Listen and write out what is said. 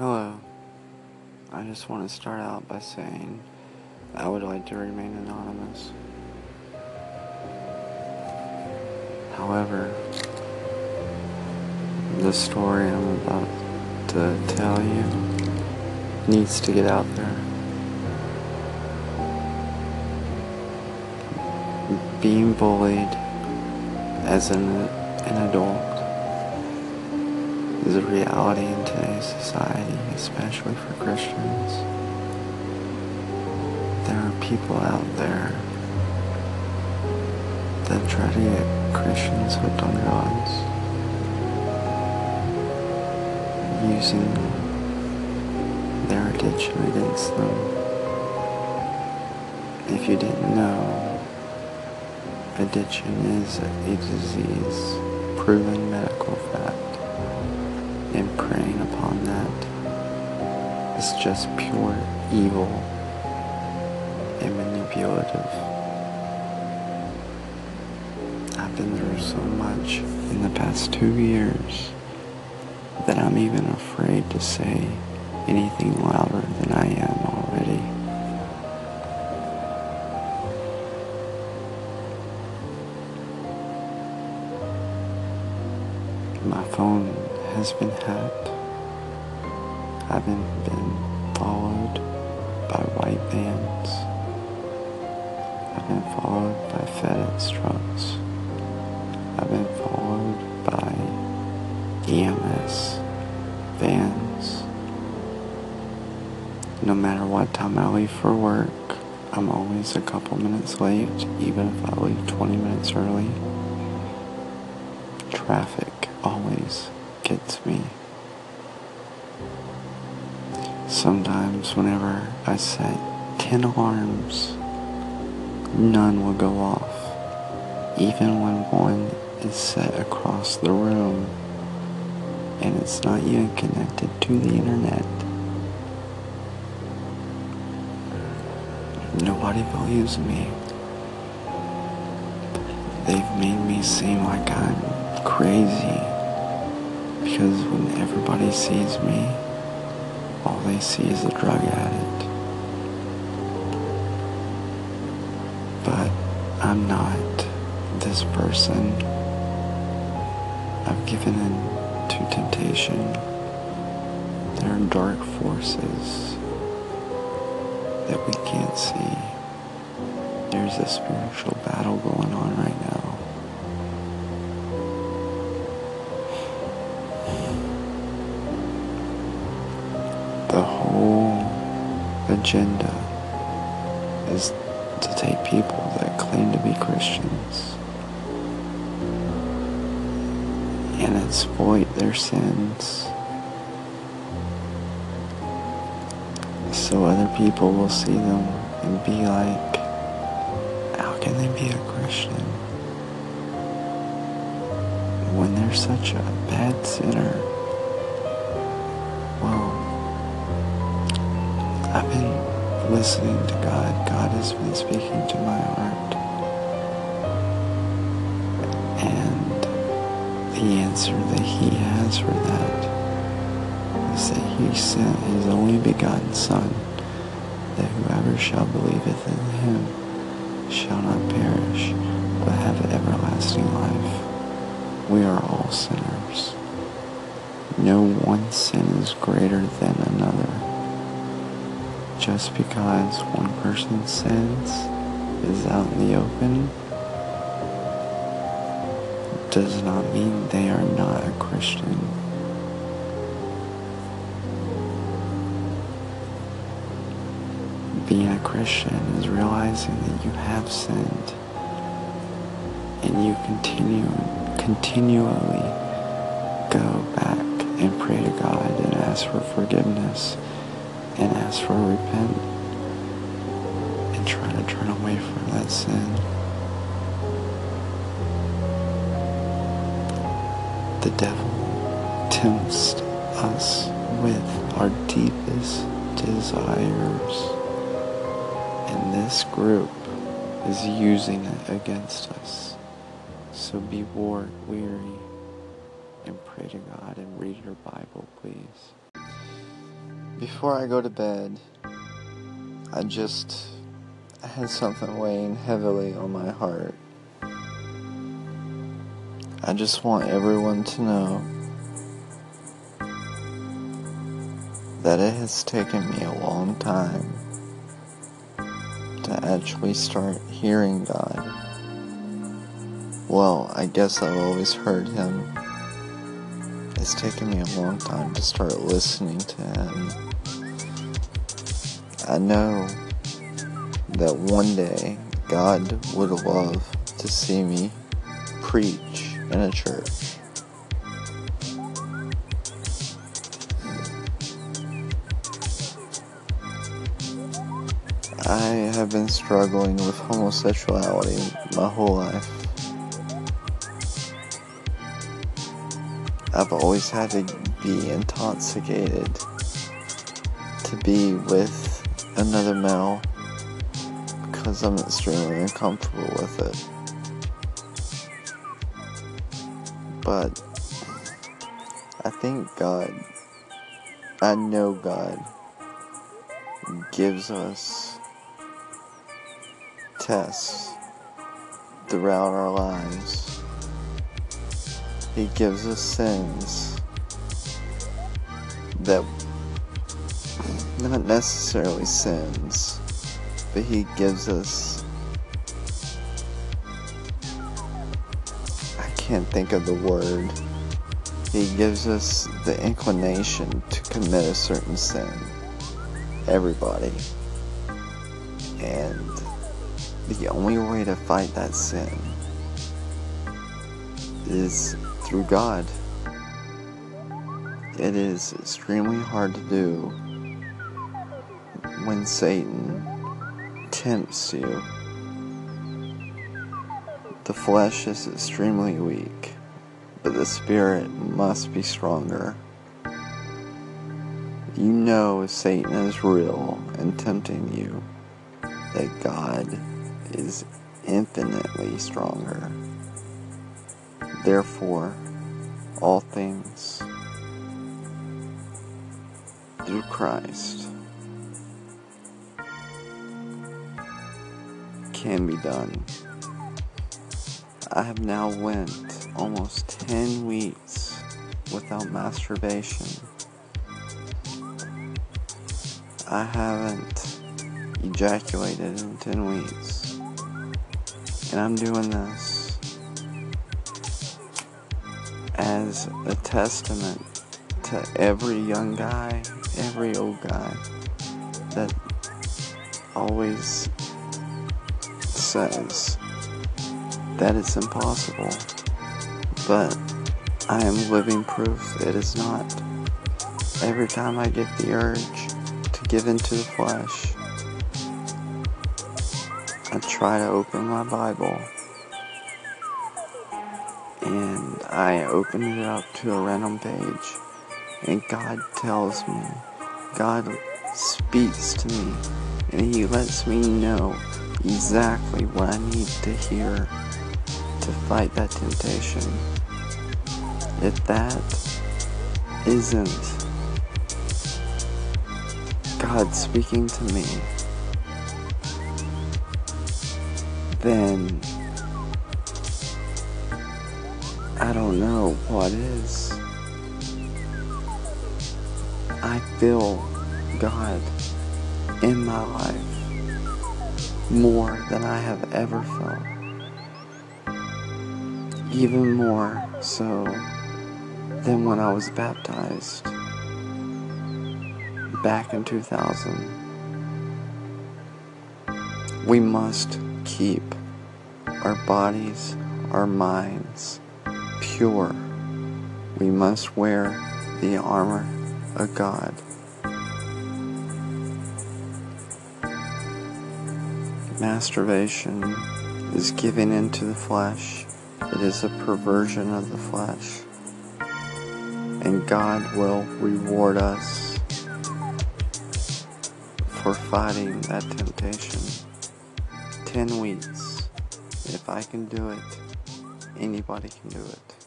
Hello. I just want to start out by saying I would like to remain anonymous. However, the story I'm about to tell you needs to get out there. Being bullied as an, an adult is a reality in today's society, especially for Christians. There are people out there that try to get Christians hooked on drugs using their addiction against them. If you didn't know, addiction is a disease, proven medical fact preying upon that is just pure evil and manipulative. I've been through so much in the past two years that I'm even afraid to say anything louder than I am already. My phone has been hacked. I've been, been followed by white vans. I've been followed by FedEx trucks. I've been followed by EMS vans. No matter what time I leave for work, I'm always a couple minutes late, even if I leave 20 minutes early. Traffic always gets me. Sometimes, whenever I set 10 alarms, none will go off, even when one is set across the room and it's not even connected to the internet. Nobody believes me. They've made me seem like I'm crazy because when everybody sees me, all they see is a drug addict. But I'm not this person. I've given in to temptation. There are dark forces that we can't see. There's a spiritual battle going on right now. Agenda is to take people that claim to be Christians and exploit their sins so other people will see them and be like, how can they be a Christian when they're such a bad sinner? Listening to God. God has been speaking to my heart. And the answer that He has for that is that He sent His only begotten Son, that whoever shall believeth in Him shall not perish, but have everlasting life. We are all sinners. No one sin is greater than another. Just because one person's sins is out in the open does not mean they are not a Christian. Being a Christian is realizing that you have sinned and you continue continually go back and pray to God and ask for forgiveness and ask for repent and try to turn away from that sin. The devil tempts us with our deepest desires, and this group is using it against us. So be war weary and pray to God and read your Bible, please. Before I go to bed, I just had something weighing heavily on my heart. I just want everyone to know that it has taken me a long time to actually start hearing God. Well, I guess I've always heard Him. It's taken me a long time to start listening to Him. I know that one day God would love to see me preach in a church. I have been struggling with homosexuality my whole life. I've always had to be intoxicated to be with another male because I'm extremely uncomfortable with it. But I think God, I know God gives us tests throughout our lives. He gives us sins that not necessarily sins, but he gives us I can't think of the word. He gives us the inclination to commit a certain sin. Everybody. And the only way to fight that sin is through God. It is extremely hard to do when Satan tempts you. The flesh is extremely weak, but the spirit must be stronger. You know Satan is real and tempting you, that God is infinitely stronger. Therefore, all things through Christ can be done. I have now went almost 10 weeks without masturbation. I haven't ejaculated in 10 weeks. And I'm doing this as a testament to every young guy, every old guy that always says that it's impossible. But I am living proof it is not. Every time I get the urge to give into the flesh, I try to open my Bible and I open it up to a random page and God tells me, God speaks to me and He lets me know exactly what I need to hear to fight that temptation. If that isn't God speaking to me, then I don't know what is. I feel God in my life more than I have ever felt. Even more so than when I was baptized back in 2000. We must keep our bodies, our minds pure. We must wear the armor of God. Masturbation is giving into the flesh. It is a perversion of the flesh. And God will reward us for fighting that temptation. 10 weeks. If I can do it, anybody can do it.